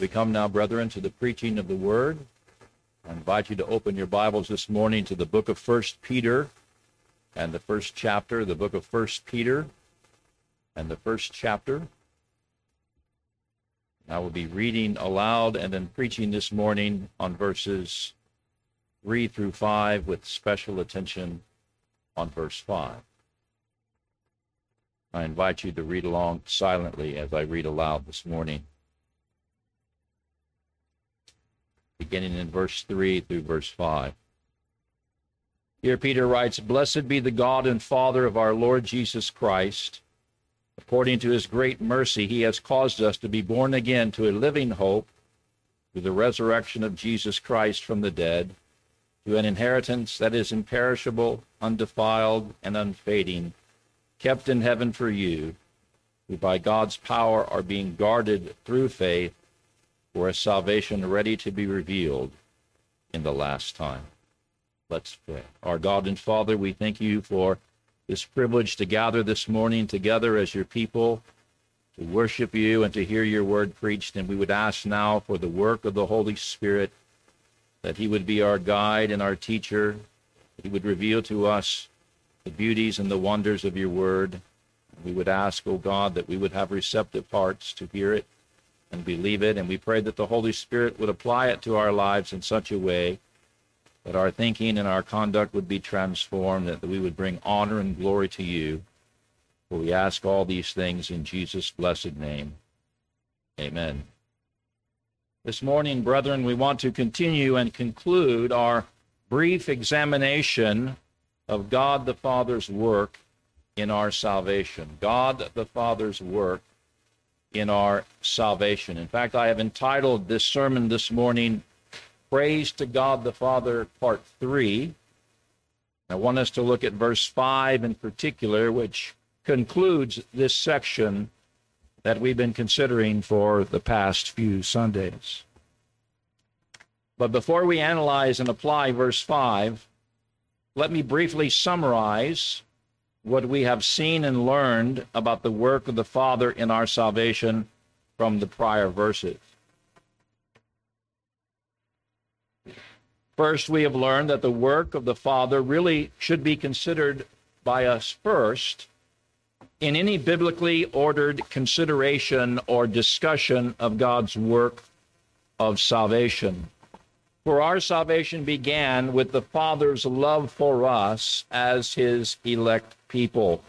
We come now, brethren, to the preaching of the word. I invite you to open your Bibles this morning to the book of First Peter and the first chapter, the book of First Peter and the first chapter. I will be reading aloud and then preaching this morning on verses 3 through 5 with special attention on verse 5. I invite you to read along silently as I read aloud this morning. Beginning in verse 3 through verse 5. Here Peter writes, Blessed be the God and Father of our Lord Jesus Christ According to his great mercy, he has caused us to be born again to a living hope through the resurrection of Jesus Christ from the dead, to an inheritance that is imperishable, undefiled, and unfading, kept in heaven for you, who by God's power are being guarded through faith for a salvation ready to be revealed in the last time. Let's pray. Our God and Father, we thank you for this privilege to gather this morning together as your people to worship you and to hear your word preached. And we would ask now for the work of the Holy Spirit that he would be our guide and our teacher, he would reveal to us the beauties and the wonders of your word. We would ask, O oh God, that we would have receptive hearts to hear it and believe it. And we pray that the Holy Spirit would apply it to our lives in such a way that our thinking and our conduct would be transformed, that we would bring honor and glory to you. For we ask all these things in Jesus' blessed name. Amen. This morning, brethren, we want to continue and conclude our brief examination of God the Father's work in our salvation. God the Father's work in our salvation. In fact, I have entitled this sermon this morning, Praise to God the Father, part three. I want us to look at verse five in particular, which concludes this section that we've been considering for the past few Sundays. But before we analyze and apply verse 5, let me briefly summarize what we have seen and learned about the work of the Father in our salvation from the prior verses. First, we have learned that the work of the Father really should be considered by us first in any biblically ordered consideration or discussion of God's work of salvation. For our salvation began with the Father's love for us as his elect people.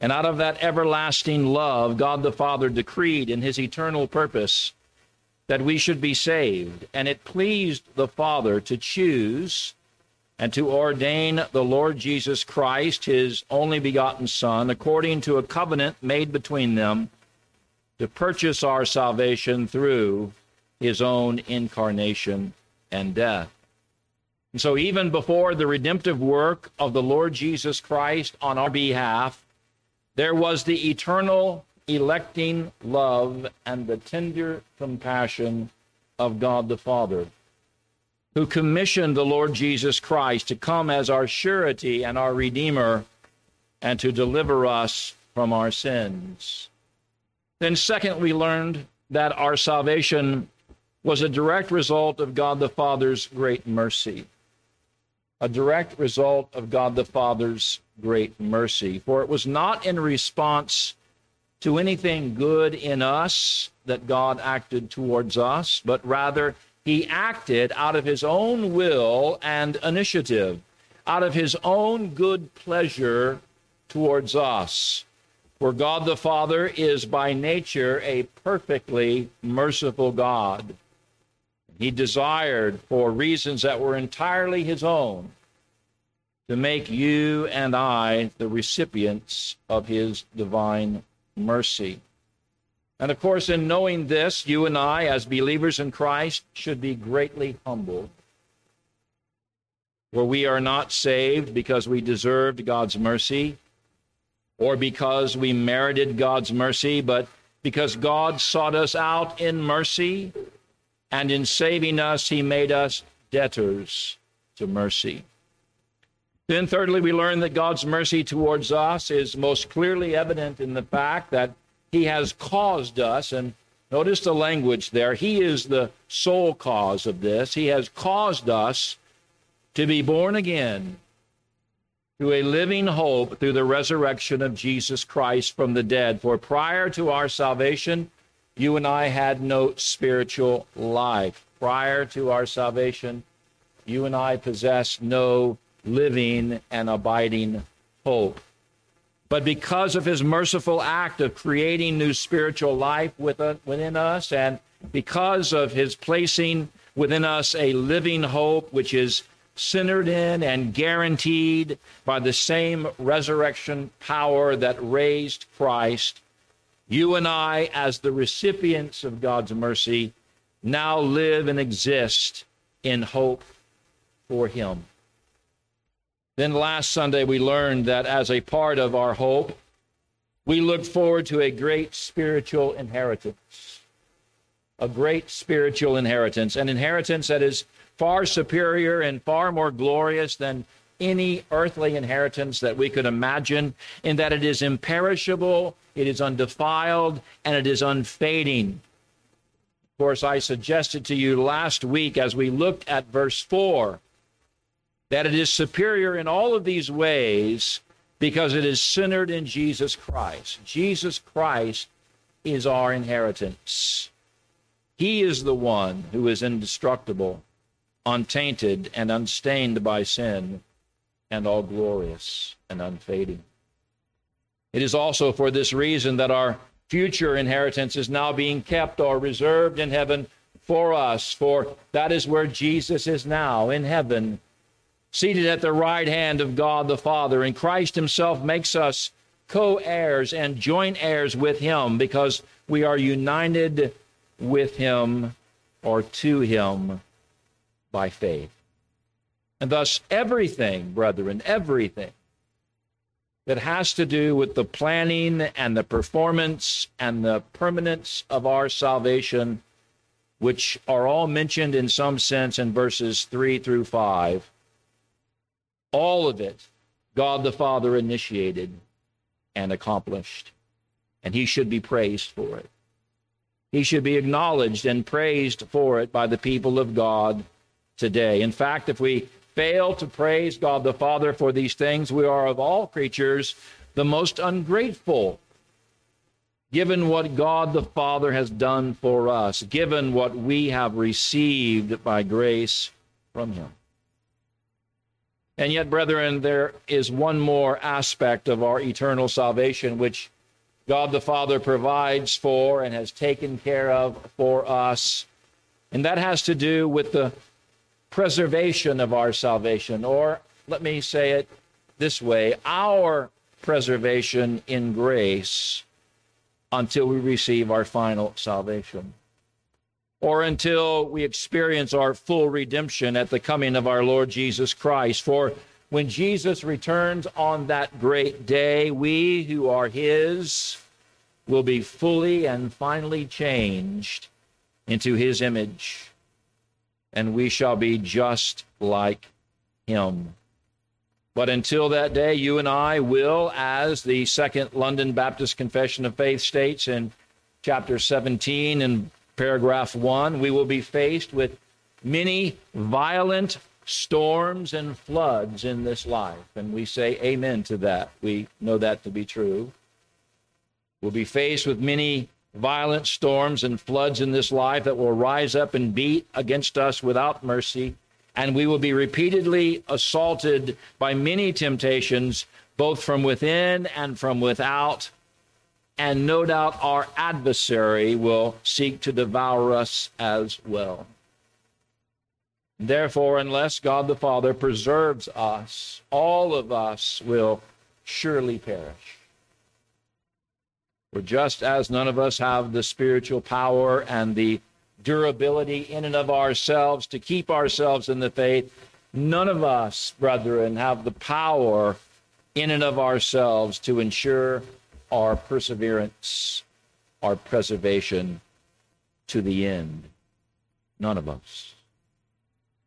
And out of that everlasting love, God the Father decreed in his eternal purpose that we should be saved. And it pleased the Father to choose and to ordain the Lord Jesus Christ, his only begotten Son, according to a covenant made between them to purchase our salvation through his own incarnation and death. And so, even before the redemptive work of the Lord Jesus Christ on our behalf, there was the eternal electing love and the tender compassion of God the Father, who commissioned the Lord Jesus Christ to come as our surety and our Redeemer and to deliver us from our sins. Then, second, we learned that our salvation was a direct result of God the Father's great mercy. A direct result of God the Father's great mercy. For it was not in response to anything good in us that God acted towards us, but rather he acted out of his own will and initiative, out of his own good pleasure towards us. For God the Father is by nature a perfectly merciful God. He desired, for reasons that were entirely his own, to make you and I the recipients of his divine mercy. And of course, in knowing this, you and I, as believers in Christ, should be greatly humbled. For we are not saved because we deserved God's mercy or because we merited God's mercy, but because God sought us out in mercy, and in saving us, He made us debtors to mercy. Then, thirdly, we learn that God's mercy towards us is most clearly evident in the fact that He has caused us, and Notice the language there. He is the sole cause of this. He has caused us to be born again to a living hope through the resurrection of Jesus Christ from the dead. For prior to our salvation, you and I had no spiritual life. Prior to our salvation, you and I possessed no living and abiding hope. But because of his merciful act of creating new spiritual life within us, and because of his placing within us a living hope which is centered in and guaranteed by the same resurrection power that raised Christ, you and I, as the recipients of God's mercy, now live and exist in hope for him. Then last Sunday, we learned that as a part of our hope, we look forward to a great spiritual inheritance. A great spiritual inheritance, an inheritance that is far superior and far more glorious than any earthly inheritance that we could imagine, in that it is imperishable, it is undefiled, and it is unfading. Of course, I suggested to you last week as we looked at verse 4 that it is superior in all of these ways because it is centered in Jesus Christ. Jesus Christ is our inheritance. He is the one who is indestructible, untainted, and unstained by sin, and all glorious and unfading. It is also for this reason that our future inheritance is now being kept or reserved in heaven for us, for that is where Jesus is now in heaven seated at the right hand of God the Father. And Christ Himself makes us co heirs and joint heirs with Him because we are united with Him or to Him by faith. And thus, everything, brethren, everything that has to do with the planning and the performance and the permanence of our salvation, which are all mentioned in some sense in verses 3 through 5, all of it, God the Father initiated and accomplished. And he should be praised for it. He should be acknowledged and praised for it by the people of God today. In fact, if we fail to praise God the Father for these things, we are of all creatures the most ungrateful, given what God the Father has done for us, given what we have received by grace from Him. And yet, brethren, there is one more aspect of our eternal salvation which God the Father provides for and has taken care of for us. And that has to do with the preservation of our salvation, or let me say it this way our preservation in grace until we receive our final salvation or until we experience our full redemption at the coming of our Lord Jesus Christ. For when Jesus returns on that great day, we who are His will be fully and finally changed into His image, and we shall be just like Him. But until that day, you and I will, as the Second London Baptist Confession of Faith states in chapter 17 and paragraph one, we will be faced with many violent storms and floods in this life. And we say amen to that. We know that to be true. We'll be faced with many violent storms and floods in this life that will rise up and beat against us without mercy. And we will be repeatedly assaulted by many temptations, both from within and from without and no doubt our adversary will seek to devour us as well. Therefore, unless God the Father preserves us, all of us will surely perish. For just as none of us have the spiritual power and the durability in and of ourselves to keep ourselves in the faith, none of us, brethren, have the power in and of ourselves to ensure our perseverance, our preservation to the end. None of us.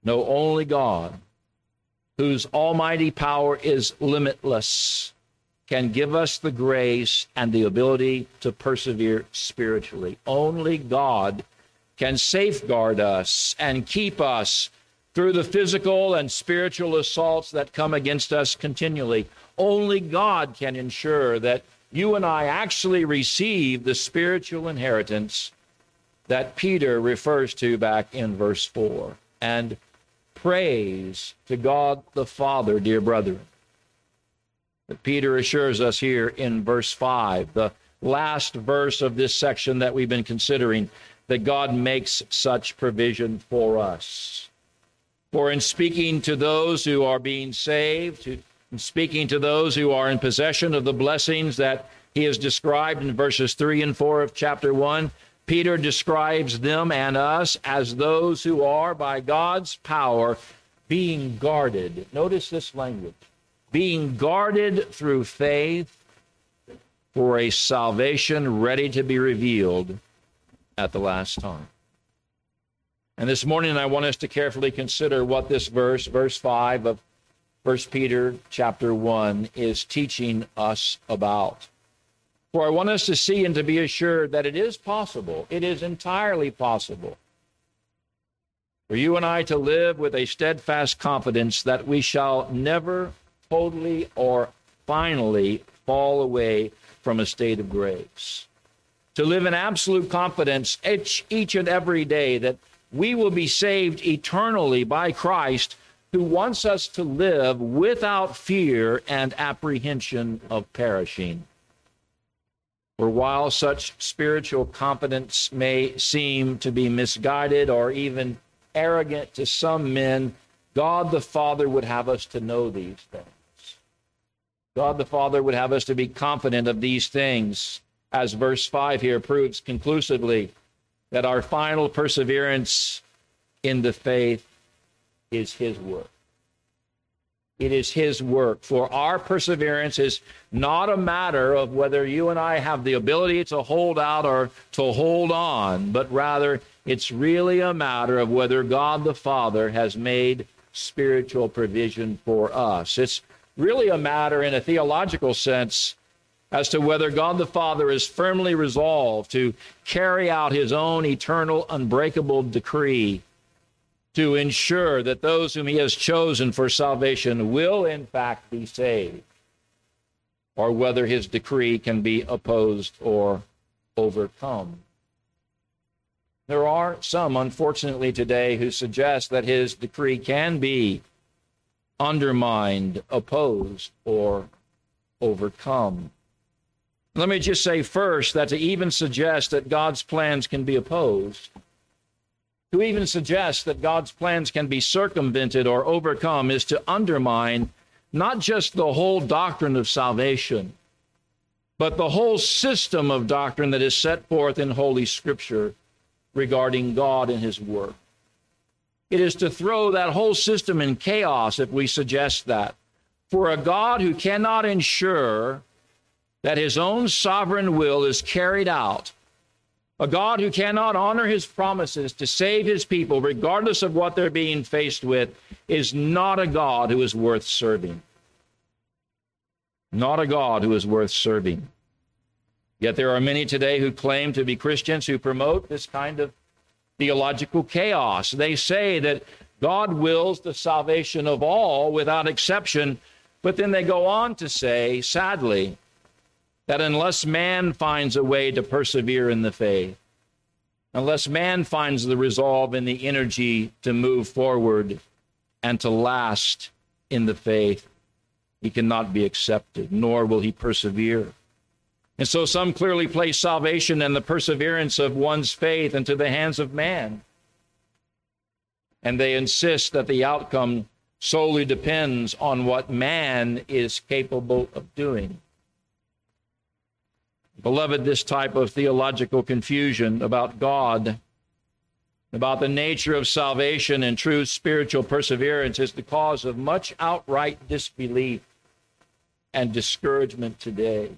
No, only God, whose almighty power is limitless, can give us the grace and the ability to persevere spiritually. Only God can safeguard us and keep us through the physical and spiritual assaults that come against us continually. Only God can ensure that you and I actually receive the spiritual inheritance that Peter refers to back in verse 4. And praise to God the Father, dear brethren. But Peter assures us here in verse 5, the last verse of this section that we've been considering, that God makes such provision for us. For in speaking to those who are being saved, in speaking to those who are in possession of the blessings that he has described in verses 3 and 4 of chapter 1, Peter describes them and us as those who are, by God's power, being guarded. Notice this language being guarded through faith for a salvation ready to be revealed at the last time. And this morning I want us to carefully consider what this verse, verse 5 of 1 Peter chapter 1, is teaching us about. For I want us to see and to be assured that it is possible, it is entirely possible for you and I to live with a steadfast confidence that we shall never totally or finally fall away from a state of grace. To live in absolute confidence each, each and every day that we will be saved eternally by Christ, who wants us to live without fear and apprehension of perishing. For while such spiritual confidence may seem to be misguided or even arrogant to some men, God the Father would have us to know these things. God the Father would have us to be confident of these things, as verse 5 here proves conclusively that our final perseverance in the faith is His work. It is His work. For our perseverance is not a matter of whether you and I have the ability to hold out or to hold on, but rather it's really a matter of whether God the Father has made spiritual provision for us. It's really a matter in a theological sense as to whether God the Father is firmly resolved to carry out his own eternal, unbreakable decree to ensure that those whom he has chosen for salvation will, in fact, be saved, or whether his decree can be opposed or overcome. There are some, unfortunately, today who suggest that his decree can be undermined, opposed, or overcome. Let me just say first that to even suggest that God's plans can be opposed, to even suggest that God's plans can be circumvented or overcome, is to undermine not just the whole doctrine of salvation, but the whole system of doctrine that is set forth in Holy Scripture regarding God and His work. It is to throw that whole system in chaos if we suggest that. For a God who cannot ensure that his own sovereign will is carried out, a God who cannot honor his promises to save his people, regardless of what they're being faced with, is not a God who is worth serving. Not a God who is worth serving. Yet there are many today who claim to be Christians who promote this kind of theological chaos. They say that God wills the salvation of all without exception, but then they go on to say, sadly, that unless man finds a way to persevere in the faith, unless man finds the resolve and the energy to move forward and to last in the faith, he cannot be accepted, nor will he persevere. And so some clearly place salvation and the perseverance of one's faith into the hands of man. And they insist that the outcome solely depends on what man is capable of doing. Beloved, this type of theological confusion about God, about the nature of salvation and true spiritual perseverance is the cause of much outright disbelief and discouragement today.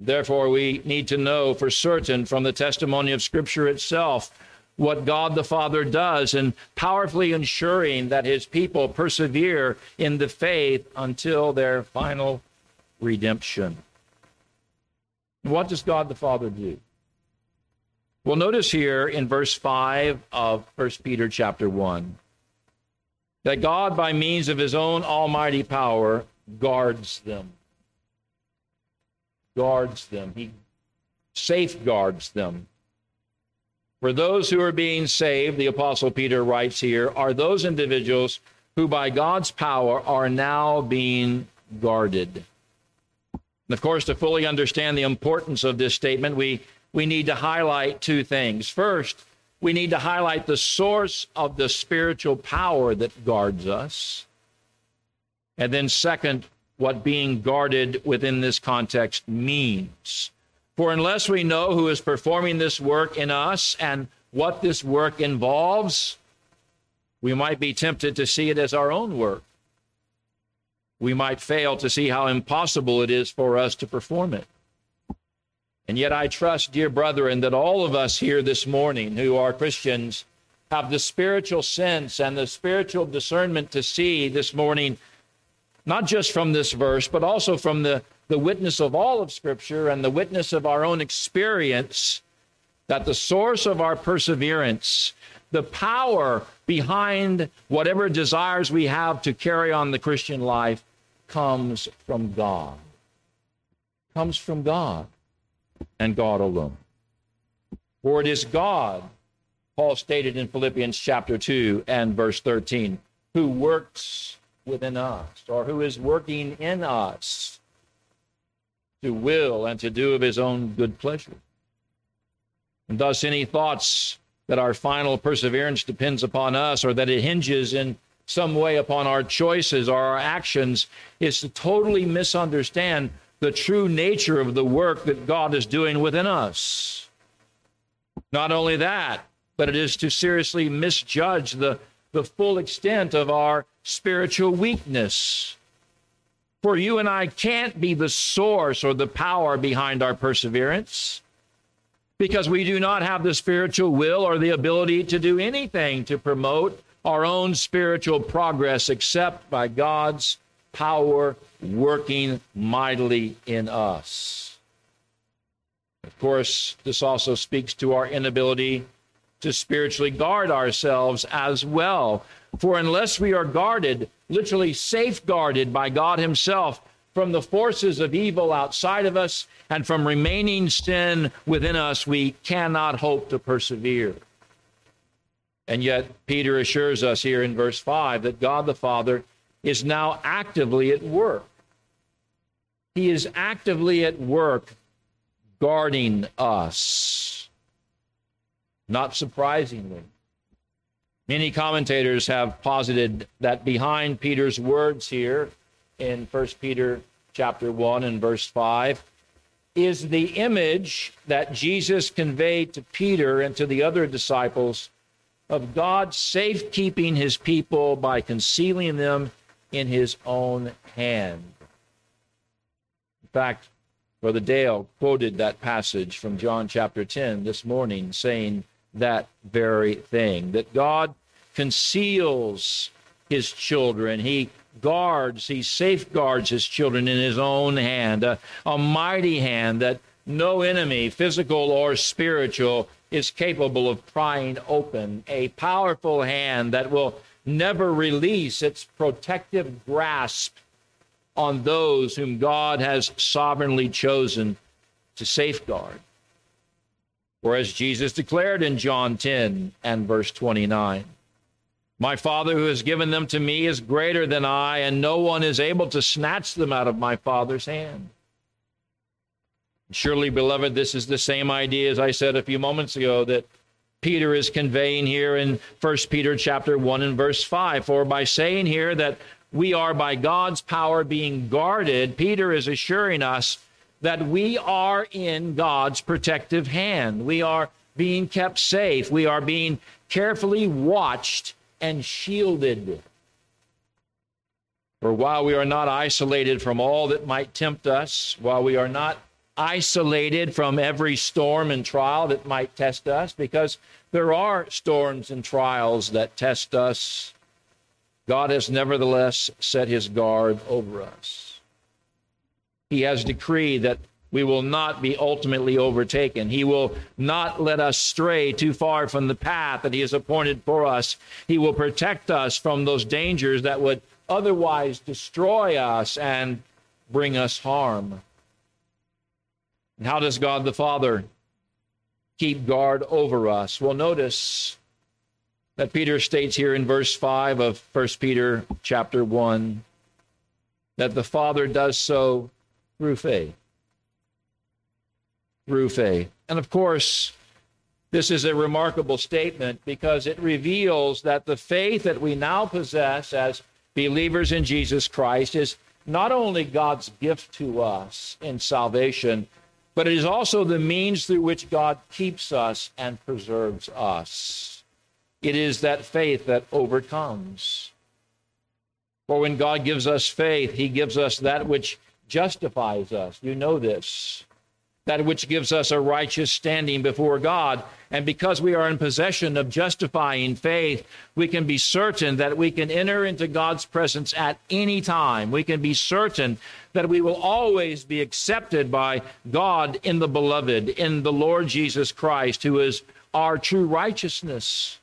Therefore, we need to know for certain from the testimony of Scripture itself what God the Father does in powerfully ensuring that his people persevere in the faith until their final redemption. What does God the Father do? Well, notice here in verse 5 of 1 Peter chapter 1 that God, by means of his own almighty power, guards them. Guards them. He safeguards them. For those who are being saved, the Apostle Peter writes here, are those individuals who by God's power are now being guarded. And of course, to fully understand the importance of this statement, we, we need to highlight two things. First, we need to highlight the source of the spiritual power that guards us. And then, second, what being guarded within this context means. For unless we know who is performing this work in us and what this work involves, we might be tempted to see it as our own work. We might fail to see how impossible it is for us to perform it. And yet, I trust, dear brethren, that all of us here this morning who are Christians have the spiritual sense and the spiritual discernment to see this morning, not just from this verse, but also from the, the witness of all of Scripture and the witness of our own experience, that the source of our perseverance the power behind whatever desires we have to carry on the Christian life comes from God. Comes from God and God alone. For it is God, Paul stated in Philippians chapter 2 and verse 13, who works within us or who is working in us to will and to do of his own good pleasure. And thus, any thoughts that our final perseverance depends upon us or that it hinges in some way upon our choices or our actions is to totally misunderstand the true nature of the work that God is doing within us. Not only that, but it is to seriously misjudge the, the full extent of our spiritual weakness. For you and I can't be the source or the power behind our perseverance because we do not have the spiritual will or the ability to do anything to promote our own spiritual progress except by God's power working mightily in us. Of course, this also speaks to our inability to spiritually guard ourselves as well. For unless we are guarded, literally safeguarded by God Himself, from the forces of evil outside of us and from remaining sin within us, we cannot hope to persevere. And yet, Peter assures us here in verse 5 that God the Father is now actively at work. He is actively at work guarding us. Not surprisingly, many commentators have posited that behind Peter's words here, in 1 Peter chapter 1 and verse 5 is the image that Jesus conveyed to Peter and to the other disciples of God safekeeping his people by concealing them in his own hand. In fact, Brother Dale quoted that passage from John chapter 10 this morning, saying that very thing that God conceals his children. He guards, he safeguards his children in his own hand, a, a mighty hand that no enemy, physical or spiritual, is capable of prying open, a powerful hand that will never release its protective grasp on those whom God has sovereignly chosen to safeguard. Or as Jesus declared in John 10 and verse 29 my Father who has given them to me is greater than I, and no one is able to snatch them out of my Father's hand. Surely, beloved, this is the same idea as I said a few moments ago that Peter is conveying here in 1 Peter chapter 1 and verse 5. For by saying here that we are by God's power being guarded, Peter is assuring us that we are in God's protective hand. We are being kept safe. We are being carefully watched and shielded. For while we are not isolated from all that might tempt us, while we are not isolated from every storm and trial that might test us, because there are storms and trials that test us, God has nevertheless set his guard over us. He has decreed that we will not be ultimately overtaken. He will not let us stray too far from the path that He has appointed for us. He will protect us from those dangers that would otherwise destroy us and bring us harm. And how does God the Father keep guard over us? Well, notice that Peter states here in verse 5 of 1 Peter chapter 1 that the Father does so through faith. Through faith. And of course, this is a remarkable statement because it reveals that the faith that we now possess as believers in Jesus Christ is not only God's gift to us in salvation, but it is also the means through which God keeps us and preserves us. It is that faith that overcomes. For when God gives us faith, he gives us that which justifies us. You know this that which gives us a righteous standing before God. And because we are in possession of justifying faith, we can be certain that we can enter into God's presence at any time. We can be certain that we will always be accepted by God in the beloved, in the Lord Jesus Christ, who is our true righteousness.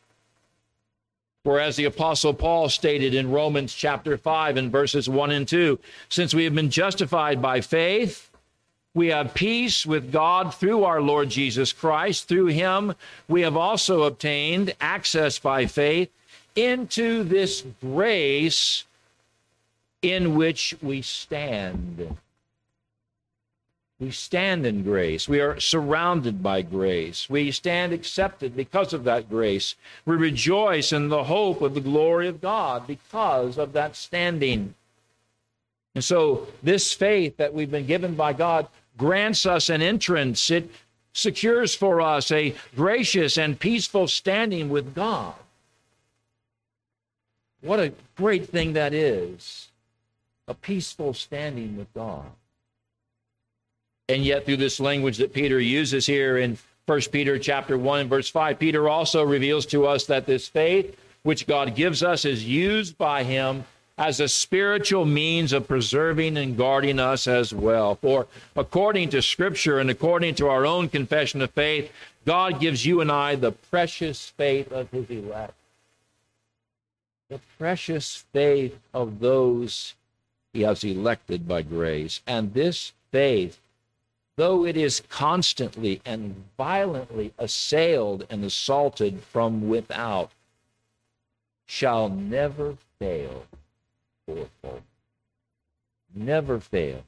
For as the Apostle Paul stated in Romans chapter 5 and verses 1 and 2, since we have been justified by faith, we have peace with God through our Lord Jesus Christ. Through him, we have also obtained access by faith into this grace in which we stand. We stand in grace. We are surrounded by grace. We stand accepted because of that grace. We rejoice in the hope of the glory of God because of that standing. And so, this faith that we've been given by God grants us an entrance. It secures for us a gracious and peaceful standing with God. What a great thing that is a peaceful standing with God. And yet, through this language that Peter uses here in 1 Peter chapter 1 verse 5, Peter also reveals to us that this faith which God gives us is used by him as a spiritual means of preserving and guarding us as well. For according to Scripture and according to our own confession of faith, God gives you and I the precious faith of His elect. The precious faith of those He has elected by grace. And this faith, though it is constantly and violently assailed and assaulted from without, shall never fail or falter. Never fail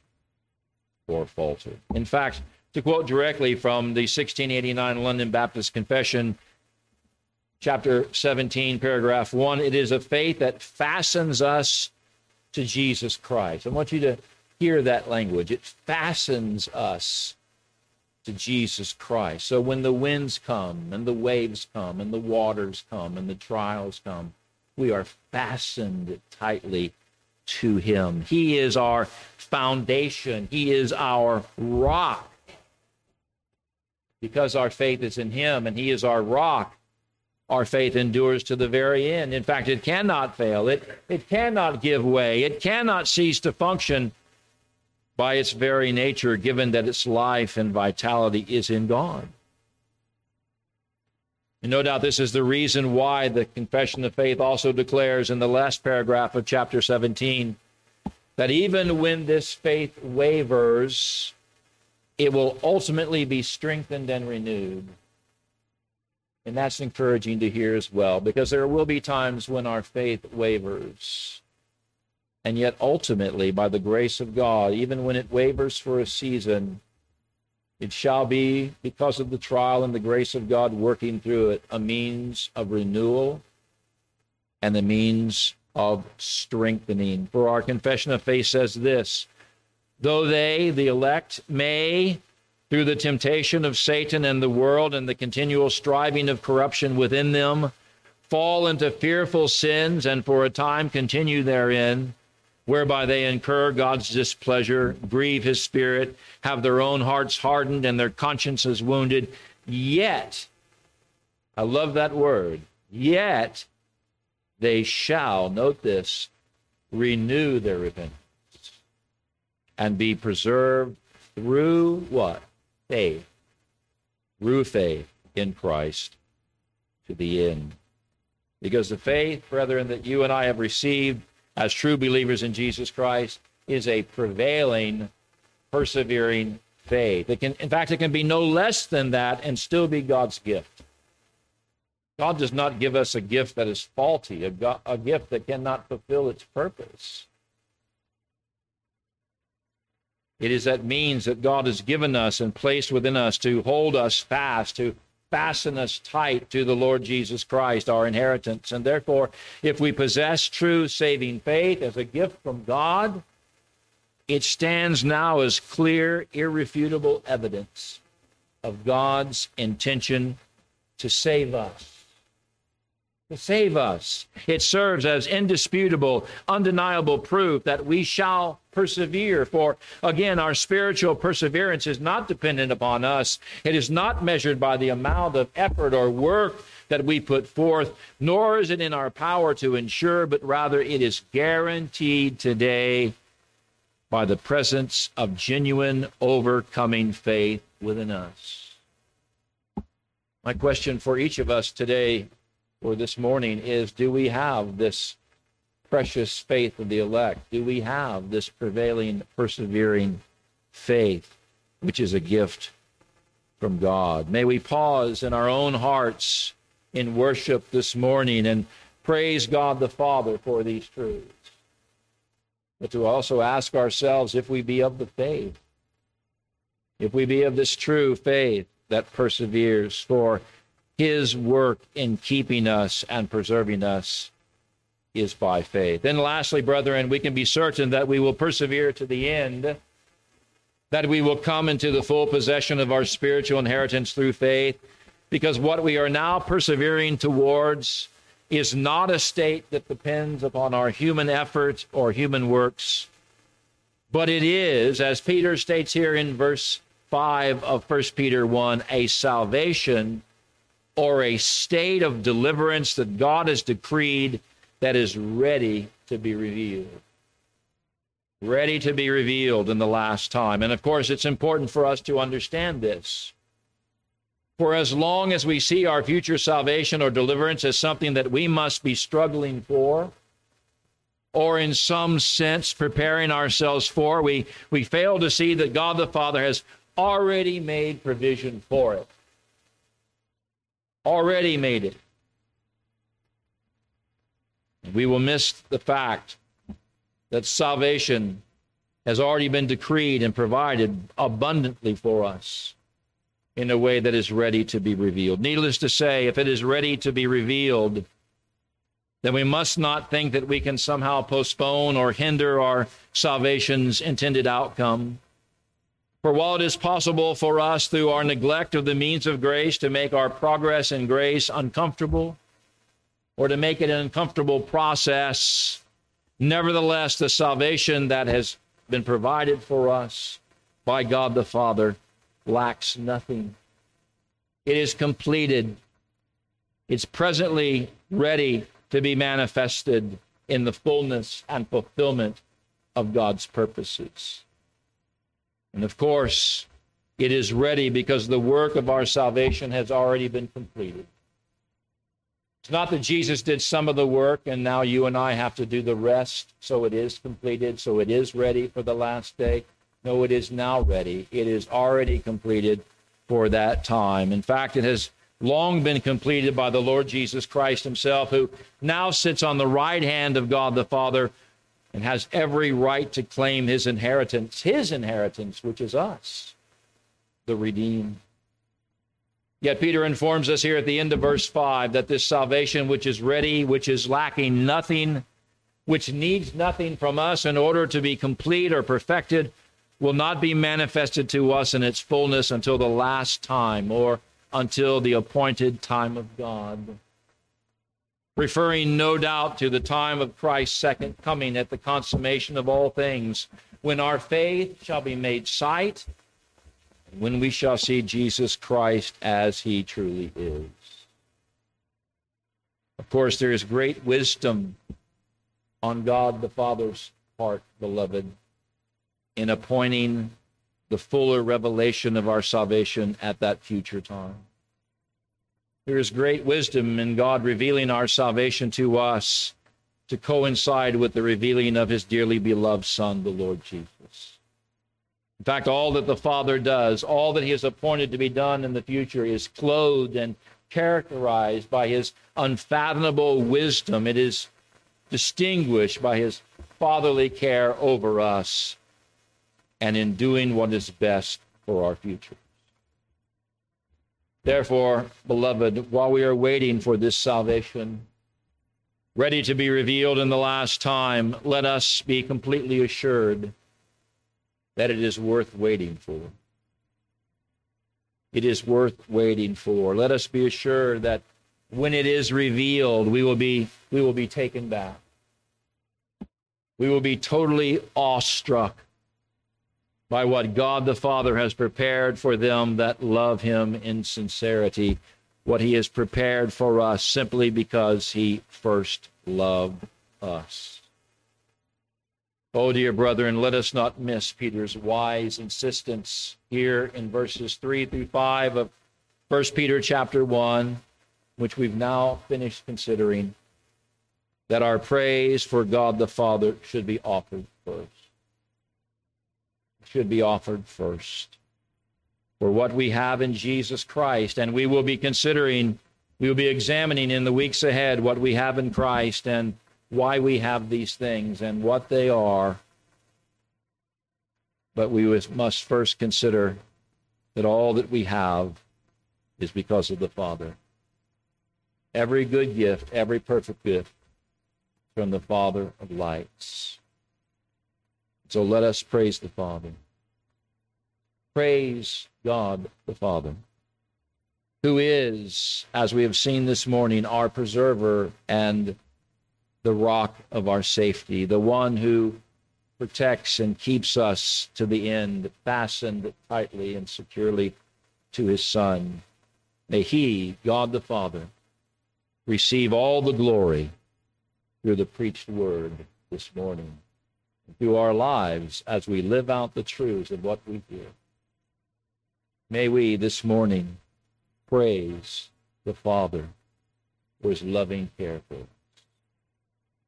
or falter. In fact, to quote directly from the 1689 London Baptist Confession, chapter 17, paragraph 1, it is a faith that fastens us to Jesus Christ. I want you to hear that language. It fastens us to Jesus Christ. So when the winds come and the waves come and the waters come and the trials come, we are fastened tightly to him. He is our foundation, He is our rock. Because our faith is in Him and He is our rock, our faith endures to the very end. In fact, it cannot fail, it, it cannot give way, it cannot cease to function by its very nature, given that its life and vitality is in God. And no doubt this is the reason why the Confession of Faith also declares in the last paragraph of chapter 17 that even when this faith wavers, it will ultimately be strengthened and renewed. And that's encouraging to hear as well, because there will be times when our faith wavers. And yet, ultimately, by the grace of God, even when it wavers for a season, it shall be, because of the trial and the grace of God working through it, a means of renewal and the means of strengthening. For our confession of faith says this though they, the elect, may, through the temptation of Satan and the world and the continual striving of corruption within them, fall into fearful sins and for a time continue therein whereby they incur God's displeasure, grieve his spirit, have their own hearts hardened, and their consciences wounded. Yet, I love that word, yet they shall, note this, renew their repentance and be preserved through what? Faith. Through faith in Christ to the end. Because the faith, brethren, that you and I have received as true believers in Jesus Christ is a prevailing, persevering faith. It can, in fact, it can be no less than that and still be God's gift. God does not give us a gift that is faulty, a, go- a gift that cannot fulfill its purpose. It is that means that God has given us and placed within us to hold us fast, to fasten us tight to the Lord Jesus Christ, our inheritance. And therefore, if we possess true saving faith as a gift from God, it stands now as clear, irrefutable evidence of God's intention to save us to save us. It serves as indisputable, undeniable proof that we shall persevere. For again, our spiritual perseverance is not dependent upon us, it is not measured by the amount of effort or work that we put forth, nor is it in our power to ensure, but rather it is guaranteed today by the presence of genuine, overcoming faith within us. My question for each of us today or this morning is do we have this precious faith of the elect? Do we have this prevailing, persevering faith, which is a gift from God? May we pause in our own hearts in worship this morning and praise God the Father for these truths. But to also ask ourselves if we be of the faith, if we be of this true faith that perseveres, for his work in keeping us and preserving us is by faith. Then, lastly, brethren, we can be certain that we will persevere to the end, that we will come into the full possession of our spiritual inheritance through faith, because what we are now persevering towards is not a state that depends upon our human effort or human works, but it is, as Peter states here in verse 5 of 1 Peter 1, a salvation or a state of deliverance that God has decreed that is ready to be revealed. Ready to be revealed in the last time. And of course, it's important for us to understand this. For as long as we see our future salvation or deliverance as something that we must be struggling for, or in some sense preparing ourselves for, we, we fail to see that God the Father has already made provision for it already made it. We will miss the fact that salvation has already been decreed and provided abundantly for us in a way that is ready to be revealed. Needless to say, if it is ready to be revealed, then we must not think that we can somehow postpone or hinder our salvation's intended outcome. For while it is possible for us, through our neglect of the means of grace, to make our progress in grace uncomfortable or to make it an uncomfortable process, nevertheless, the salvation that has been provided for us by God the Father lacks nothing. It is completed, it's presently ready to be manifested in the fullness and fulfillment of God's purposes. And of course, it is ready because the work of our salvation has already been completed. It's not that Jesus did some of the work and now you and I have to do the rest, so it is completed, so it is ready for the last day. No, it is now ready. It is already completed for that time. In fact, it has long been completed by the Lord Jesus Christ himself, who now sits on the right hand of God the Father and has every right to claim his inheritance, his inheritance, which is us, the redeemed. Yet Peter informs us here at the end of verse 5 that this salvation, which is ready, which is lacking nothing, which needs nothing from us in order to be complete or perfected, will not be manifested to us in its fullness until the last time or until the appointed time of God referring no doubt to the time of Christ's second coming at the consummation of all things, when our faith shall be made sight, when we shall see Jesus Christ as he truly is. Of course, there is great wisdom on God the Father's part, beloved. in appointing the fuller revelation of our salvation at that future time. There is great wisdom in God revealing our salvation to us to coincide with the revealing of his dearly beloved Son, the Lord Jesus. In fact, all that the Father does, all that he has appointed to be done in the future, is clothed and characterized by his unfathomable wisdom. It is distinguished by his fatherly care over us and in doing what is best for our future. Therefore, beloved, while we are waiting for this salvation, ready to be revealed in the last time, let us be completely assured that it is worth waiting for. It is worth waiting for. Let us be assured that when it is revealed, we will be, we will be taken back. We will be totally awestruck by what God the Father has prepared for them that love him in sincerity, what he has prepared for us simply because he first loved us. Oh, dear brethren, let us not miss Peter's wise insistence here in verses 3 through 5 of 1 Peter chapter 1, which we've now finished considering, that our praise for God the Father should be offered first. Should be offered first. For what we have in Jesus Christ, and we will be considering, we will be examining in the weeks ahead what we have in Christ and why we have these things and what they are. But we must first consider that all that we have is because of the Father. Every good gift, every perfect gift from the Father of lights. So let us praise the Father. Praise God the Father, who is, as we have seen this morning, our preserver and the rock of our safety, the one who protects and keeps us to the end, fastened tightly and securely to his Son. May he, God the Father, receive all the glory through the preached word this morning, through our lives as we live out the truths of what we hear. May we this morning praise the Father for his loving care for us.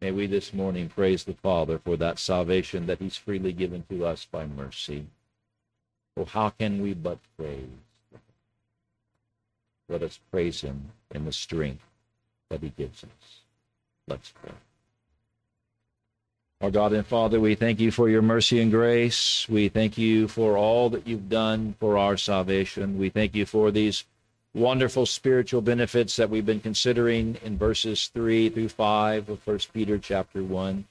May we this morning praise the Father for that salvation that He's freely given to us by mercy. Oh, how can we but praise? Let us praise Him in the strength that He gives us. Let's pray. Our God and Father, we thank you for your mercy and grace. We thank you for all that you've done for our salvation. We thank you for these wonderful spiritual benefits that we've been considering in verses 3 through 5 of 1 Peter chapter 1.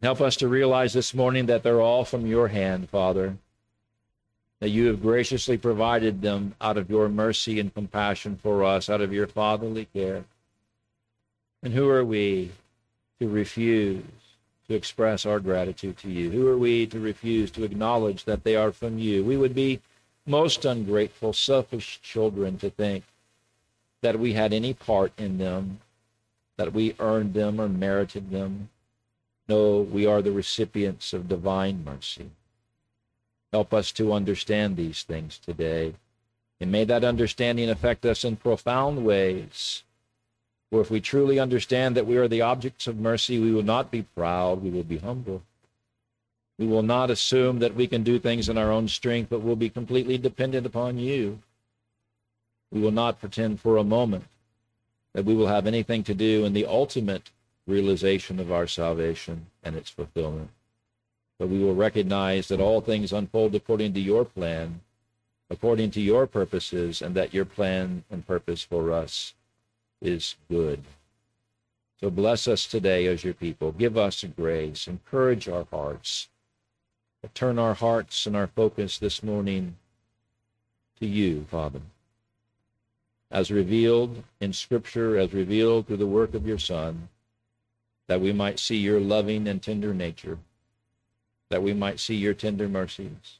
Help us to realize this morning that they're all from your hand, Father, that you have graciously provided them out of your mercy and compassion for us, out of your fatherly care. And who are we to refuse to express our gratitude to you? Who are we to refuse to acknowledge that they are from you? We would be most ungrateful, selfish children to think that we had any part in them, that we earned them or merited them. No, we are the recipients of divine mercy. Help us to understand these things today. And may that understanding affect us in profound ways. For if we truly understand that we are the objects of mercy, we will not be proud, we will be humble. We will not assume that we can do things in our own strength, but will be completely dependent upon you. We will not pretend for a moment that we will have anything to do in the ultimate realization of our salvation and its fulfillment. But we will recognize that all things unfold according to your plan, according to your purposes, and that your plan and purpose for us is good. So bless us today as your people. Give us grace. Encourage our hearts turn our hearts and our focus this morning to you, Father. As revealed in Scripture, as revealed through the work of your Son, that we might see your loving and tender nature, that we might see your tender mercies,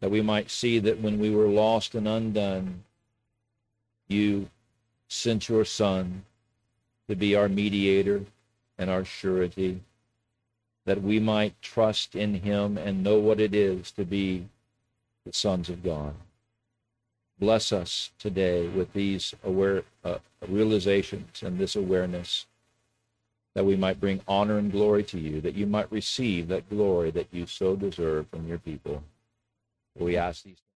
that we might see that when we were lost and undone, you sent your Son to be our mediator and our surety that we might trust in him and know what it is to be the sons of God. Bless us today with these aware uh, realizations and this awareness that we might bring honor and glory to you, that you might receive that glory that you so deserve from your people. We ask these